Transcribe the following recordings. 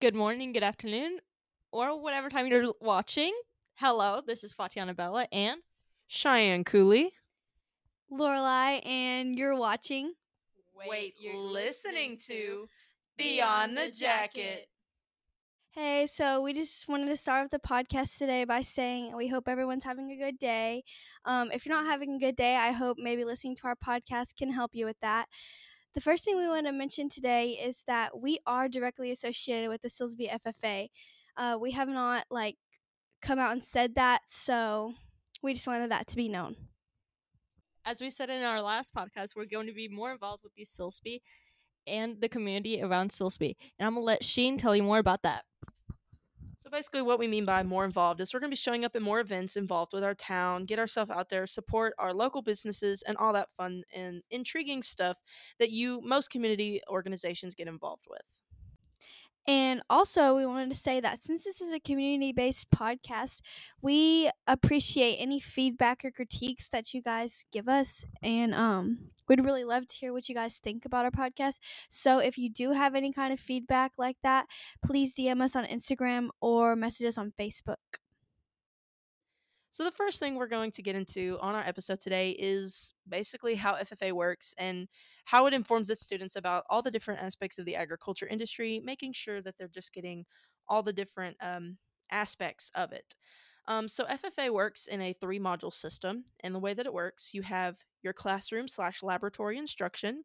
Good morning, good afternoon, or whatever time you're watching. Hello, this is Fatiana Bella and Cheyenne Cooley. Lorelai, and you're watching. Wait, listening to Beyond the Jacket. Hey, so we just wanted to start off the podcast today by saying we hope everyone's having a good day. Um, if you're not having a good day, I hope maybe listening to our podcast can help you with that. The first thing we want to mention today is that we are directly associated with the Silsbee FFA. Uh, we have not like come out and said that, so we just wanted that to be known. as we said in our last podcast, we're going to be more involved with the Silsbee and the community around Silsbee. And I'm gonna let Sheen tell you more about that. So basically, what we mean by more involved is we're going to be showing up at more events involved with our town, get ourselves out there, support our local businesses, and all that fun and intriguing stuff that you most community organizations get involved with. And also, we wanted to say that since this is a community based podcast, we appreciate any feedback or critiques that you guys give us. And um, we'd really love to hear what you guys think about our podcast. So if you do have any kind of feedback like that, please DM us on Instagram or message us on Facebook. So, the first thing we're going to get into on our episode today is basically how FFA works and how it informs its students about all the different aspects of the agriculture industry, making sure that they're just getting all the different um, aspects of it. Um, so, FFA works in a three module system, and the way that it works, you have your classroom slash laboratory instruction,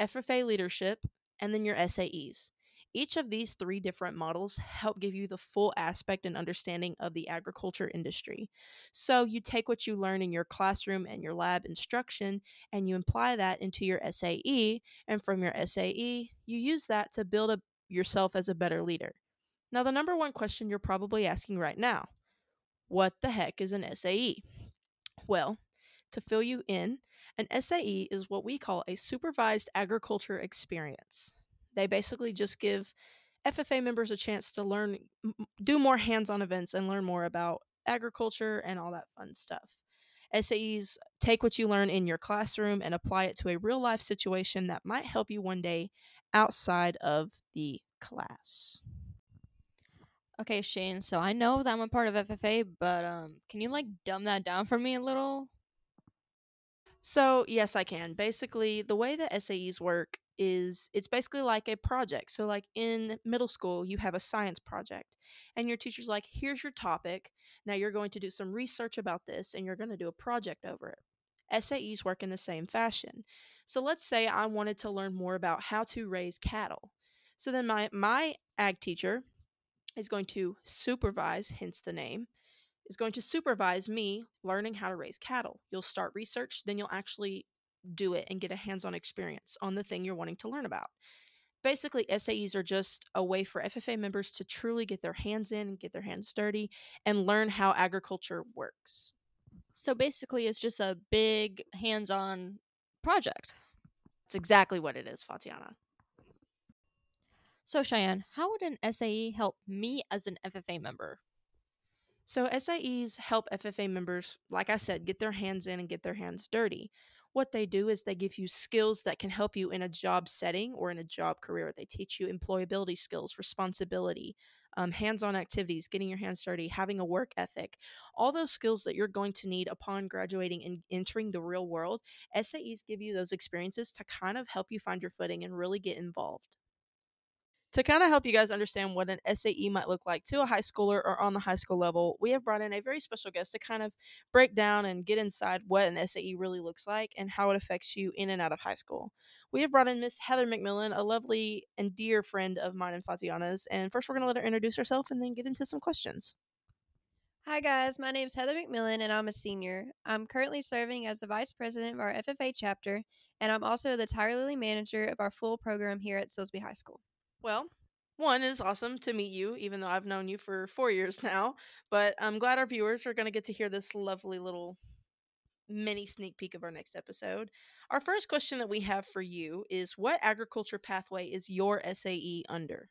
FFA leadership, and then your SAEs. Each of these three different models help give you the full aspect and understanding of the agriculture industry. So you take what you learn in your classroom and your lab instruction and you apply that into your SAE, and from your SAE, you use that to build up yourself as a better leader. Now, the number one question you're probably asking right now what the heck is an SAE? Well, to fill you in, an SAE is what we call a supervised agriculture experience. They basically just give FFA members a chance to learn, do more hands on events and learn more about agriculture and all that fun stuff. SAEs take what you learn in your classroom and apply it to a real life situation that might help you one day outside of the class. Okay, Shane. So I know that I'm a part of FFA, but um, can you like dumb that down for me a little? So, yes, I can. Basically, the way that SAEs work is it's basically like a project. So, like in middle school, you have a science project, and your teacher's like, here's your topic. Now you're going to do some research about this, and you're going to do a project over it. SAEs work in the same fashion. So, let's say I wanted to learn more about how to raise cattle. So, then my, my ag teacher is going to supervise, hence the name, is going to supervise me learning how to raise cattle. You'll start research, then you'll actually do it and get a hands on experience on the thing you're wanting to learn about. Basically, SAEs are just a way for FFA members to truly get their hands in and get their hands dirty and learn how agriculture works. So basically, it's just a big hands-on project. That's exactly what it is, Fatiana. So Cheyenne, how would an SAE help me as an FFA member? So, SAEs help FFA members, like I said, get their hands in and get their hands dirty. What they do is they give you skills that can help you in a job setting or in a job career. They teach you employability skills, responsibility, um, hands on activities, getting your hands dirty, having a work ethic, all those skills that you're going to need upon graduating and entering the real world. SAEs give you those experiences to kind of help you find your footing and really get involved to kind of help you guys understand what an SAE might look like to a high schooler or on the high school level, we have brought in a very special guest to kind of break down and get inside what an SAE really looks like and how it affects you in and out of high school. We have brought in Miss Heather McMillan, a lovely and dear friend of mine and Fatiana's. And first, we're going to let her introduce herself and then get into some questions. Hi, guys. My name is Heather McMillan, and I'm a senior. I'm currently serving as the vice president of our FFA chapter, and I'm also the Tiger Lily manager of our full program here at Silsbee High School. Well, one, is awesome to meet you, even though I've known you for four years now. But I'm glad our viewers are going to get to hear this lovely little mini sneak peek of our next episode. Our first question that we have for you is What agriculture pathway is your SAE under?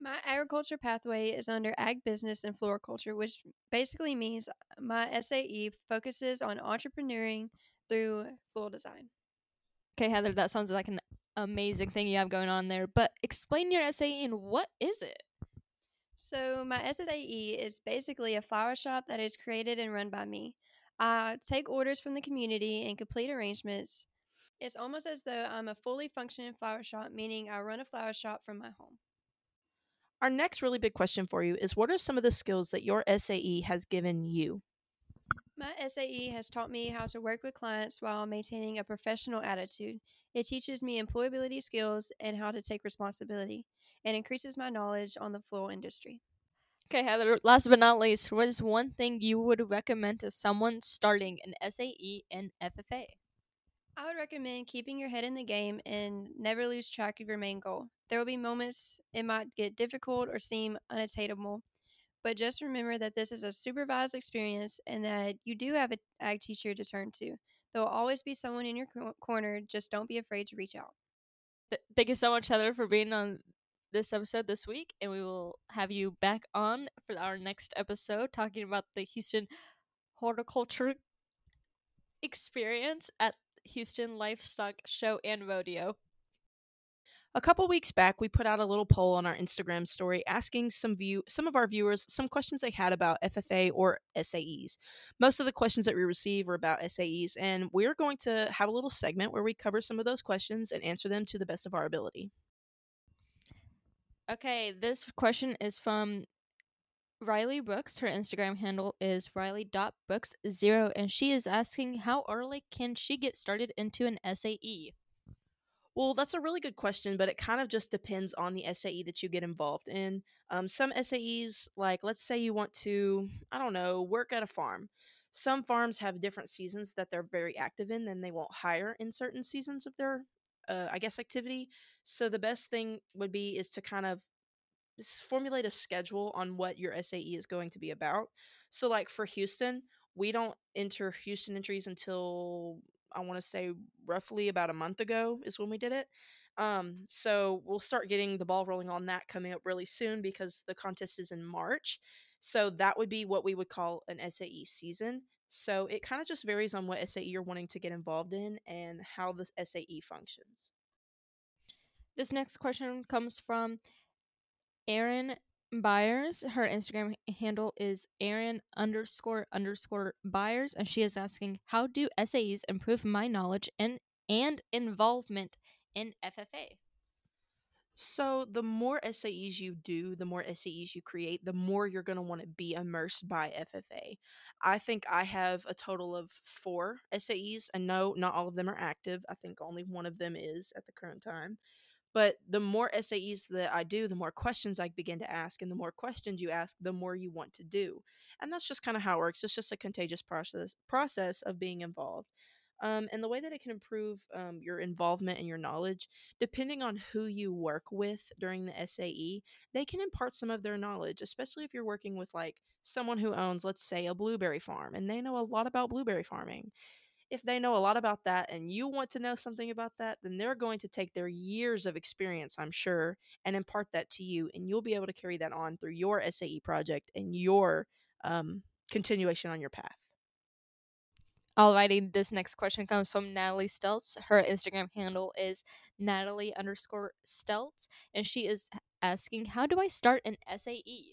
My agriculture pathway is under ag business and floriculture, which basically means uh, my SAE focuses on entrepreneuring through floral design. Okay, Heather, that sounds like an amazing thing you have going on there. But explain your SAE and what is it? So, my SSAE is basically a flower shop that is created and run by me. I take orders from the community and complete arrangements. It's almost as though I'm a fully functioning flower shop, meaning I run a flower shop from my home. Our next really big question for you is What are some of the skills that your SAE has given you? My SAE has taught me how to work with clients while maintaining a professional attitude. It teaches me employability skills and how to take responsibility, and increases my knowledge on the floral industry. Okay, Heather, last but not least, what is one thing you would recommend to someone starting an SAE and FFA? I would recommend keeping your head in the game and never lose track of your main goal. There will be moments it might get difficult or seem unattainable, but just remember that this is a supervised experience and that you do have an ag teacher to turn to. There will always be someone in your cor- corner, just don't be afraid to reach out. Th- thank you so much, Heather, for being on this episode this week, and we will have you back on for our next episode talking about the Houston horticulture experience at Houston Livestock Show and Rodeo. A couple weeks back, we put out a little poll on our Instagram story asking some view some of our viewers some questions they had about FFA or SAEs. Most of the questions that we receive were about SAEs, and we're going to have a little segment where we cover some of those questions and answer them to the best of our ability. Okay, this question is from Riley Brooks. Her Instagram handle is riley.books0, and she is asking how early can she get started into an? SAE? Well, that's a really good question, but it kind of just depends on the SAE that you get involved in. Um, some SAEs, like let's say you want to, I don't know, work at a farm. Some farms have different seasons that they're very active in, and they won't hire in certain seasons of their, uh, I guess, activity. So the best thing would be is to kind of formulate a schedule on what your SAE is going to be about. So, like for Houston, we don't enter Houston entries until I want to say roughly about a month ago is when we did it. Um, so we'll start getting the ball rolling on that coming up really soon because the contest is in March. So that would be what we would call an SAE season. So it kind of just varies on what SAE you're wanting to get involved in and how the SAE functions. This next question comes from Erin Byers. Her Instagram handle is Erin underscore underscore Byers, and she is asking, How do SAEs improve my knowledge and, and involvement in FFA? So, the more SAEs you do, the more SAEs you create, the more you're going to want to be immersed by FFA. I think I have a total of four SAEs, and no, not all of them are active. I think only one of them is at the current time. But the more SAEs that I do, the more questions I begin to ask, and the more questions you ask, the more you want to do. And that's just kind of how it works. It's just a contagious process process of being involved. Um, and the way that it can improve um, your involvement and your knowledge depending on who you work with during the SAE, they can impart some of their knowledge, especially if you're working with like someone who owns, let's say, a blueberry farm and they know a lot about blueberry farming. If they know a lot about that and you want to know something about that, then they're going to take their years of experience, I'm sure, and impart that to you. And you'll be able to carry that on through your SAE project and your um, continuation on your path. Alrighty, this next question comes from Natalie Stelz. Her Instagram handle is Natalie underscore Stelz, and she is asking, How do I start an E?" SAE?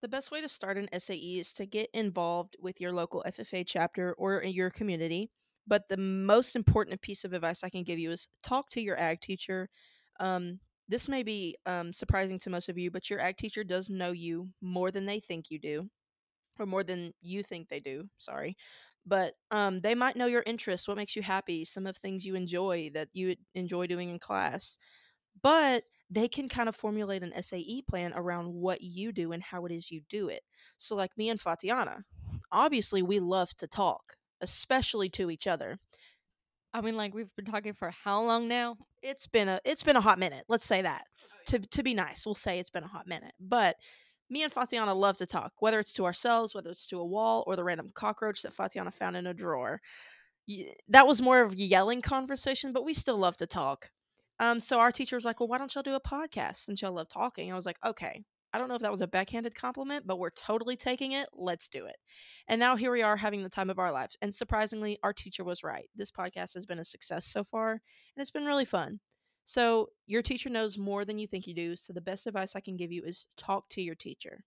The best way to start an SAE is to get involved with your local FFA chapter or your community. But the most important piece of advice I can give you is talk to your ag teacher. Um, this may be um, surprising to most of you, but your ag teacher does know you more than they think you do, or more than you think they do. Sorry. But um, they might know your interests, what makes you happy, some of the things you enjoy that you enjoy doing in class but they can kind of formulate an SAE plan around what you do and how it is you do it. So, like me and Fatiana, obviously we love to talk, especially to each other. I mean, like we've been talking for how long now? It's been a it's been a hot minute. Let's say that. Oh, to to be nice, we'll say it's been a hot minute. But me and Fatiana love to talk, whether it's to ourselves, whether it's to a wall, or the random cockroach that Fatiana found in a drawer. That was more of a yelling conversation, but we still love to talk. Um, so our teacher was like, "Well, why don't y'all do a podcast since y'all love talking?" I was like, "Okay." I don't know if that was a backhanded compliment, but we're totally taking it. Let's do it. And now here we are having the time of our lives. And surprisingly, our teacher was right. This podcast has been a success so far, and it's been really fun. So, your teacher knows more than you think you do. So, the best advice I can give you is talk to your teacher.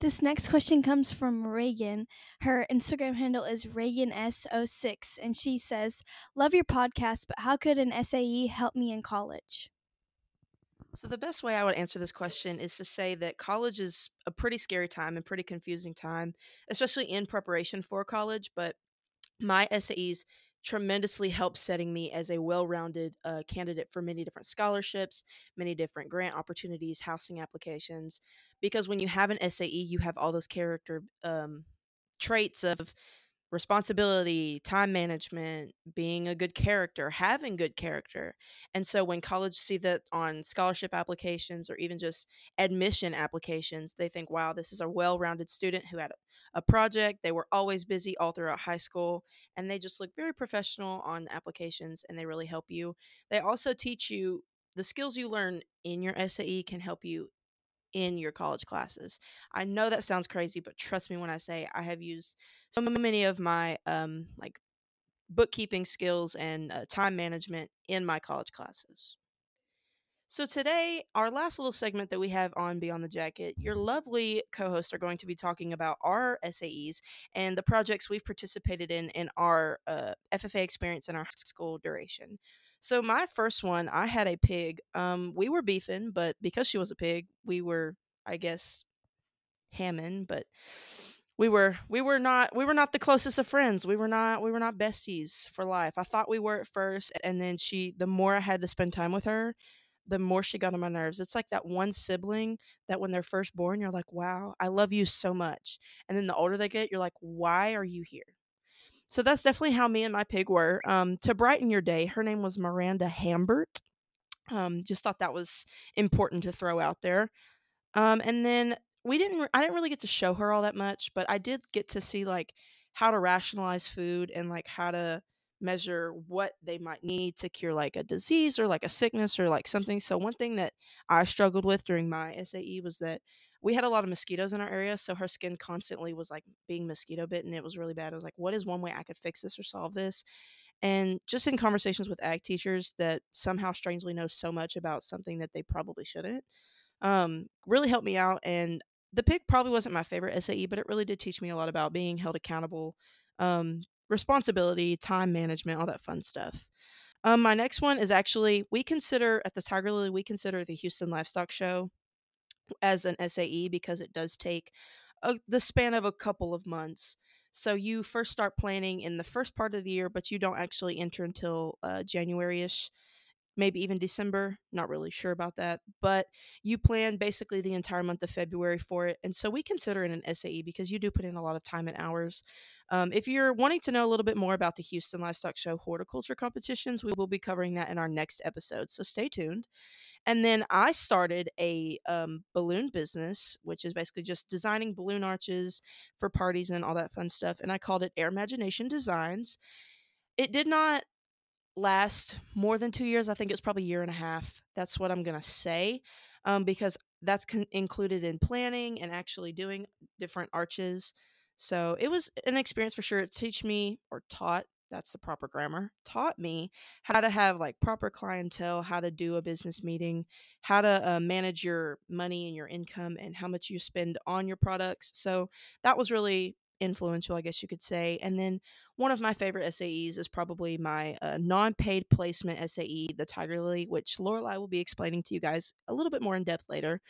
This next question comes from Reagan. Her Instagram handle is ReaganS06, and she says, Love your podcast, but how could an SAE help me in college? So, the best way I would answer this question is to say that college is a pretty scary time and pretty confusing time, especially in preparation for college. But my SAEs tremendously helped setting me as a well-rounded uh, candidate for many different scholarships many different grant opportunities housing applications because when you have an sae you have all those character um, traits of responsibility, time management, being a good character, having good character. And so when college see that on scholarship applications or even just admission applications, they think, wow, this is a well rounded student who had a, a project. They were always busy all throughout high school and they just look very professional on applications and they really help you. They also teach you the skills you learn in your SAE can help you in your college classes. I know that sounds crazy, but trust me when I say I have used so many of my um like bookkeeping skills and uh, time management in my college classes. So today, our last little segment that we have on Beyond the Jacket, your lovely co-hosts are going to be talking about our SAEs and the projects we've participated in in our uh, FFA experience and our high school duration. So my first one, I had a pig. Um, we were beefing, but because she was a pig, we were, I guess, hamming. But we were we were not we were not the closest of friends. We were not we were not besties for life. I thought we were at first, and then she. The more I had to spend time with her, the more she got on my nerves. It's like that one sibling that when they're first born, you're like, wow, I love you so much. And then the older they get, you're like, why are you here? So that's definitely how me and my pig were. Um, to brighten your day, her name was Miranda Hambert. Um, just thought that was important to throw out there. Um, and then we didn't, re- I didn't really get to show her all that much, but I did get to see like how to rationalize food and like how to measure what they might need to cure like a disease or like a sickness or like something. So one thing that I struggled with during my SAE was that we had a lot of mosquitoes in our area, so her skin constantly was like being mosquito bitten. It was really bad. I was like, what is one way I could fix this or solve this? And just in conversations with ag teachers that somehow strangely know so much about something that they probably shouldn't, um, really helped me out. And the pig probably wasn't my favorite SAE, but it really did teach me a lot about being held accountable, um, responsibility, time management, all that fun stuff. Um, my next one is actually we consider at the Tiger Lily we consider the Houston Livestock Show as an SAE because it does take a, the span of a couple of months. So you first start planning in the first part of the year, but you don't actually enter until uh, January ish maybe even December. Not really sure about that. But you plan basically the entire month of February for it. And so we consider it an SAE because you do put in a lot of time and hours. Um, if you're wanting to know a little bit more about the Houston Livestock Show horticulture competitions, we will be covering that in our next episode. So stay tuned. And then I started a um, balloon business, which is basically just designing balloon arches for parties and all that fun stuff. And I called it Air Imagination Designs. It did not last more than two years. I think it's probably a year and a half. That's what I'm going to say um, because that's con- included in planning and actually doing different arches. So it was an experience for sure. It teach me or taught that's the proper grammar taught me how to have like proper clientele how to do a business meeting how to uh, manage your money and your income and how much you spend on your products so that was really influential i guess you could say and then one of my favorite SAEs is probably my uh, non-paid placement SAE, the Tiger Lily, which Lorelai will be explaining to you guys a little bit more in depth later.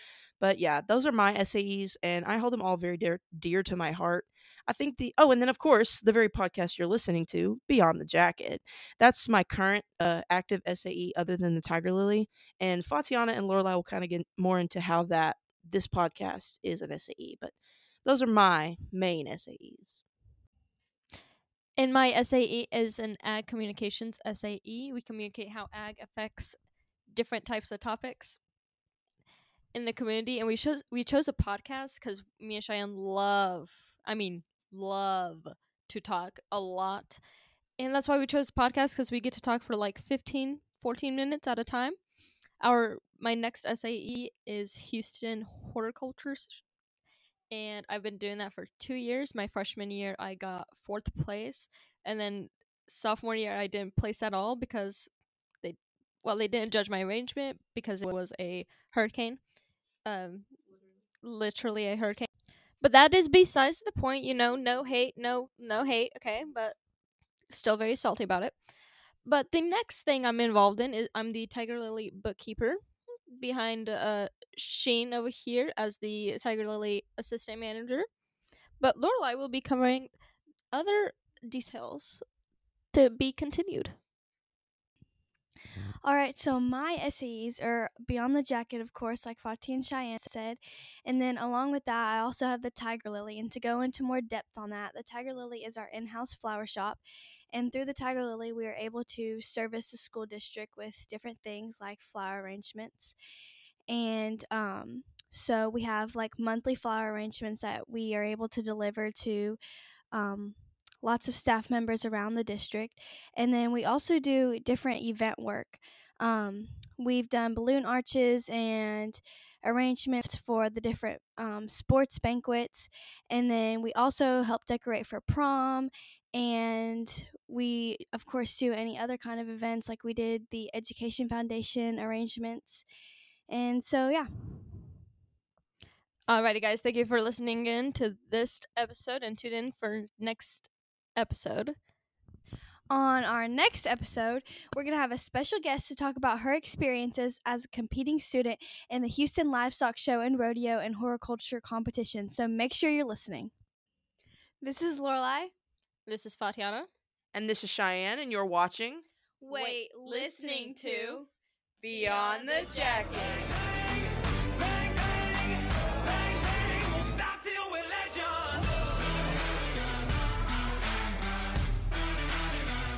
But yeah, those are my SAEs, and I hold them all very dear, dear to my heart. I think the oh, and then of course the very podcast you're listening to, Beyond the Jacket. That's my current uh, active SAE, other than the Tiger Lily. And Fatiana and Lorelai will kind of get more into how that this podcast is an SAE, but those are my main SAEs. And my SAE is an ag communications SAE. We communicate how ag affects different types of topics in the community, and we chose we chose a podcast because me and Cheyenne love, I mean, love to talk a lot, and that's why we chose the podcast because we get to talk for like 15, 14 minutes at a time. Our my next SAE is Houston horticulture, and I've been doing that for two years. My freshman year, I got fourth place, and then sophomore year, I didn't place at all because they, well, they didn't judge my arrangement because it was a hurricane, um, literally a hurricane. But that is besides the point, you know. No hate, no no hate, okay. But still very salty about it. But the next thing I'm involved in is I'm the Tiger Lily bookkeeper behind uh Shane over here as the Tiger Lily assistant manager. But Lorelai will be covering other details to be continued. All right, so my SAEs are Beyond the Jacket, of course, like Fatih and Cheyenne said. And then along with that, I also have the Tiger Lily. And to go into more depth on that, the Tiger Lily is our in house flower shop. And through the Tiger Lily, we are able to service the school district with different things like flower arrangements. And um, so we have like monthly flower arrangements that we are able to deliver to um, lots of staff members around the district. And then we also do different event work. Um, we've done balloon arches and arrangements for the different um, sports banquets. And then we also help decorate for prom. And we, of course, do any other kind of events like we did the Education Foundation arrangements. And so, yeah. Alrighty, guys, thank you for listening in to this episode and tune in for next episode. On our next episode, we're going to have a special guest to talk about her experiences as a competing student in the Houston Livestock Show and Rodeo and Horticulture competition. So make sure you're listening. This is Lorelai. This is Fatiana. And this is Cheyenne, and you're watching Wait, listening to Beyond the Jacket.